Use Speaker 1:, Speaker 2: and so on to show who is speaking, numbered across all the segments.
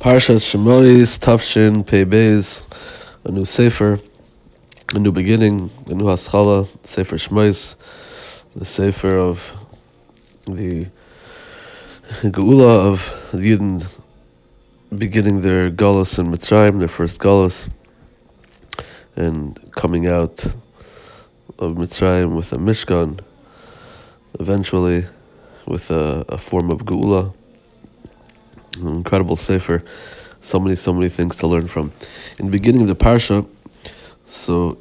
Speaker 1: Parshas Shemois, Tav Shin, Pei Beis, a new Sefer, a new beginning, a new Haskalah, Sefer Shemois, the Sefer of the Geula of the Yidden beginning their Galus in Mitzrayim, their first Galus, and coming out of Mitzrayim with a Mishkan, eventually with a, a form of Geula an incredible sefer. So many, so many things to learn from. In the beginning of the parsha, so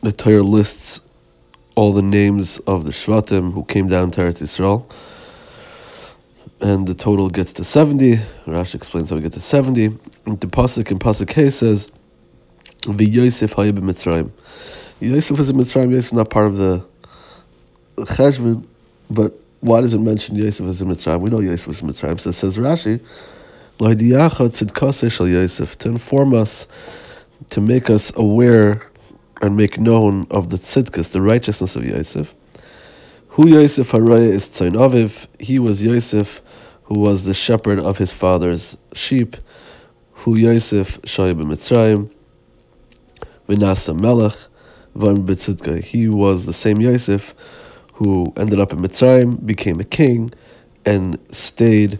Speaker 1: the Torah lists all the names of the Shvatim who came down to Eretz Yisrael, and the total gets to seventy. Rashi explains how we get to seventy. And the pasuk in pasuk K says, "The Yosef Hayib Mitzrayim." Yosef was in Mitzrayim. Yosef not part of the cheshbon, but why does it mention Yosef as a Mitzrayim? We know Yosef was in Mitzrayim. So it says Rashi, Yosef, to inform us, to make us aware and make known of the tzidkas, the righteousness of Yosef. Who Yosef Haraya is Tzayin Aviv. He was Yosef, who was the shepherd of his father's sheep. Who Yosef Shayib Mitzrayim. Vinasa Melech. He was the same Yosef who ended up in Mitzrayim, became a king, and stayed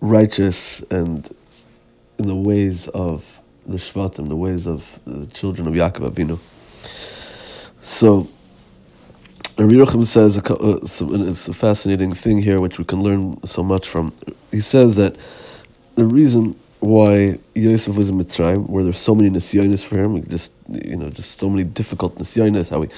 Speaker 1: righteous and in the ways of the Shvatim, the ways of the children of Yaakov Avinu. So, Reb Yerucham says uh, it's a fascinating thing here, which we can learn so much from. He says that the reason why Yosef was in Mitzrayim, where there's so many nisyonis for him, just you know, just so many difficult nisyonis. How he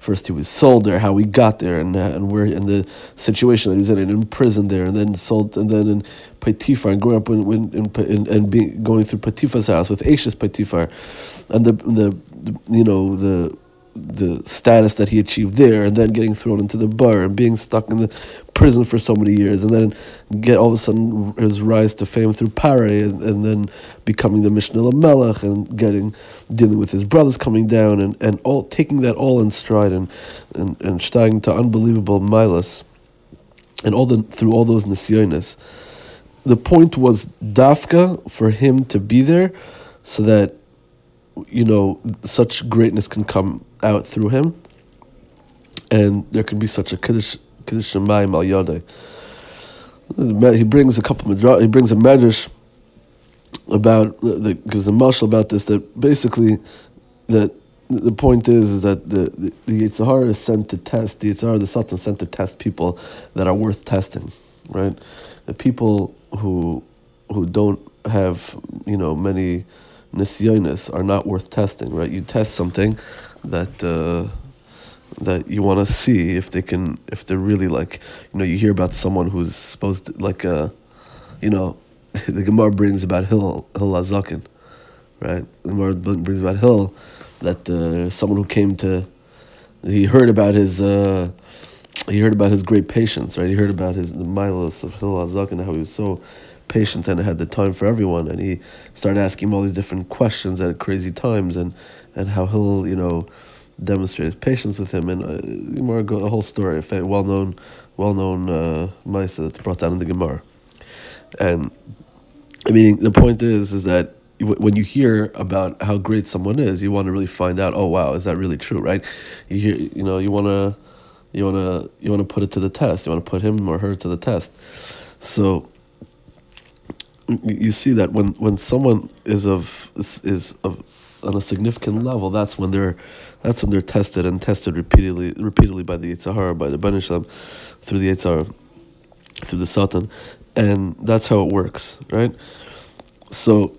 Speaker 1: first he was sold there, how he got there, and and where in the situation that he was in, and in prison there, and then sold, and then in Potiphar, and growing up in, in, in, and being going through Potiphar's house with Ashes Potiphar, and the, the the you know the the status that he achieved there, and then getting thrown into the bar and being stuck in the prison for so many years, and then get all of a sudden his rise to fame through Pare, and, and then becoming the Mishnah Melech, and getting dealing with his brothers coming down, and, and all taking that all in stride, and and and starting to unbelievable milas, and all the through all those nisyonis. The point was dafka for him to be there, so that you know such greatness can come out through him, and there can be such a kiddush kiddush shemayim al yodai. He brings a couple. He brings a medrash about that gives a mashal about this. That basically, that the point is, is that the the, the is sent to test the Yitzhar, the Satan sent to test people that are worth testing, right? The people who who don't have you know many nisyonis are not worth testing, right? You test something that uh, that you want to see if they can, if they're really like, you know, you hear about someone who's supposed to, like, uh, you know, the Gemara brings about Hill, Hillel Hazaken, right? The Gemara brings about Hill that uh, someone who came to, he heard about his, uh, he heard about his great patience, right? He heard about his the milos of Hillel Hazaken, how he was so patient and had the time for everyone, and he started asking him all these different questions at crazy times, and and how he'll you know demonstrate his patience with him, and uh, more a whole story, a well known, well known uh, that's brought down in the Gemara, and I mean the point is is that when you hear about how great someone is, you want to really find out. Oh wow, is that really true? Right? You hear, you know, you want to, you want to, you want to put it to the test. You want to put him or her to the test. So you see that when when someone is of is of on a significant level, that's when they're that's when they're tested and tested repeatedly repeatedly by the Yetzer Hara, by the Banishlam, through the Yetzer Hara, through the Satan, and that's how it works, right? So,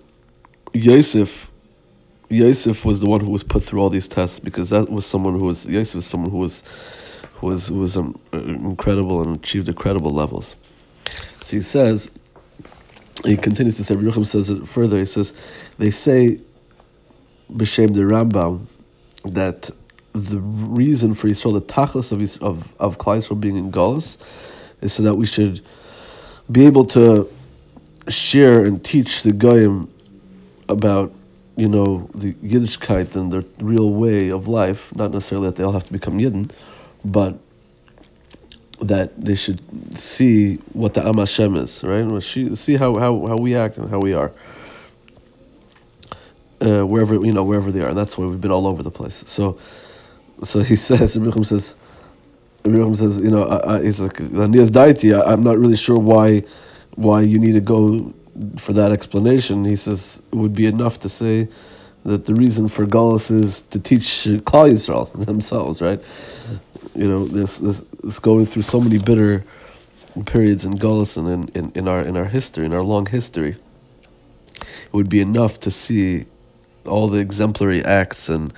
Speaker 1: Yosef, Yosef was the one who was put through all these tests because that was someone who was Yosef was someone who was who was who was um, incredible and achieved incredible levels. So he says he continues to say, Yerucham says it further. He says, they say, b'shem the Rambam, that the reason for Yisrael, the tachlis of of of Klal being in Galus, is so that we should be able to share and teach the goyim about you know the Yiddishkeit and the real way of life. Not necessarily that they all have to become Yidden, but that they should see what the Am Hashem is, right? See how, how, how we act and how we are. Uh, wherever you know wherever they are, and that's why we've been all over the place. So, so he says, Rebbe says, Rebbe says, you know, I, I, he's like, Daiti, I, I'm not really sure why, why you need to go for that explanation. He says it would be enough to say that the reason for Galus is to teach Klal Yisrael themselves, right? You know, this, this, this going through so many bitter periods in and in, in, in our in our history, in our long history. It would be enough to see all the exemplary acts and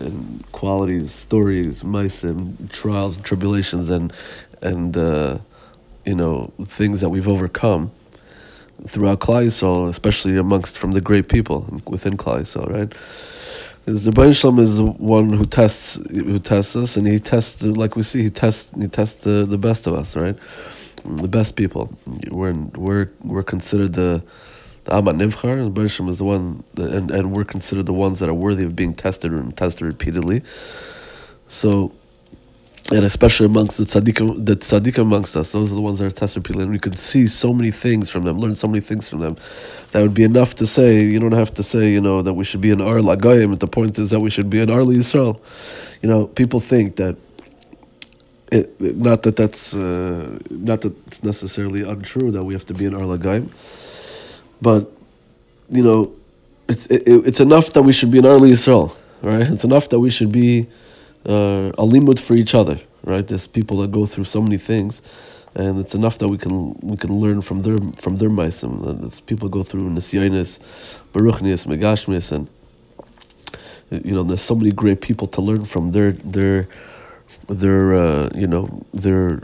Speaker 1: and qualities, stories, and trials and tribulations and and uh, you know things that we've overcome throughout Yisrael, especially amongst from the great people within Yisrael, right? Because the Shalom is the one who tests who tests us, and he tests like we see he tests he tests the, the best of us, right? The best people. We're we're we're considered the the Amat Nivchar, and is the one, and and we're considered the ones that are worthy of being tested and tested repeatedly. So and especially amongst the tzaddikim, the tzaddikim amongst us, those are the ones that are tested people, and we can see so many things from them, learn so many things from them. That would be enough to say. You don't have to say, you know, that we should be an Ohr LaGoyim. The point is that we should be an Ohr Yisrael. You know, people think that. It, not that that's uh, not that it's necessarily untrue that we have to be an Ohr LaGoyim, but you know, it's it, it's enough that we should be an Ohr Yisrael, right? It's enough that we should be uh, limud for each other, right? There's people that go through so many things, and it's enough that we can we can learn from their from their meisim. It's people go through nisyonis, baruchnias, megashmis, and you know there's so many great people to learn from their their their uh, you know their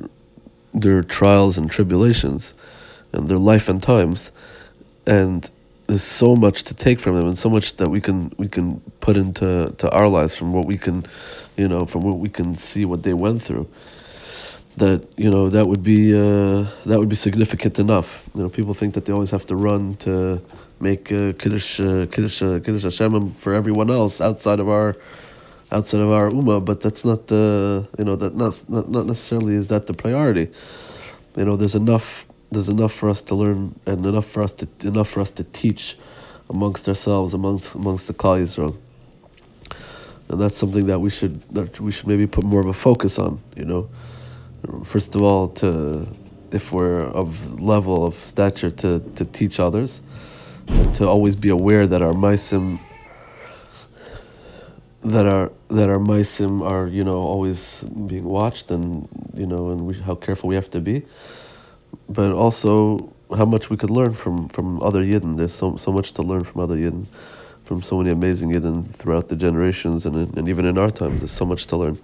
Speaker 1: their trials and tribulations, and their life and times, and there's so much to take from them and so much that we can we can put into to our lives from what we can you know from what we can see what they went through. That you know that would be uh, that would be significant enough. You know people think that they always have to run to make uh, kiddush uh, kiddush uh, kiddush Hashem for everyone else outside of our outside of our ummah but that's not the you know that not, not not necessarily is that the priority. You know there's enough there's enough for us to learn and enough for us to enough for us to teach amongst ourselves amongst amongst the Klal Yisrael. And that's something that we should that we should maybe put more of a focus on. You know, first of all, to if we're of level of stature to to teach others, and to always be aware that our meisim that our that our meisim are you know always being watched and you know and we, how careful we have to be but also how much we could learn from, from other Yidden. There's so, so much to learn from other Yidden, from so many amazing Yidden throughout the generations, and, and even in our times, there's so much to learn.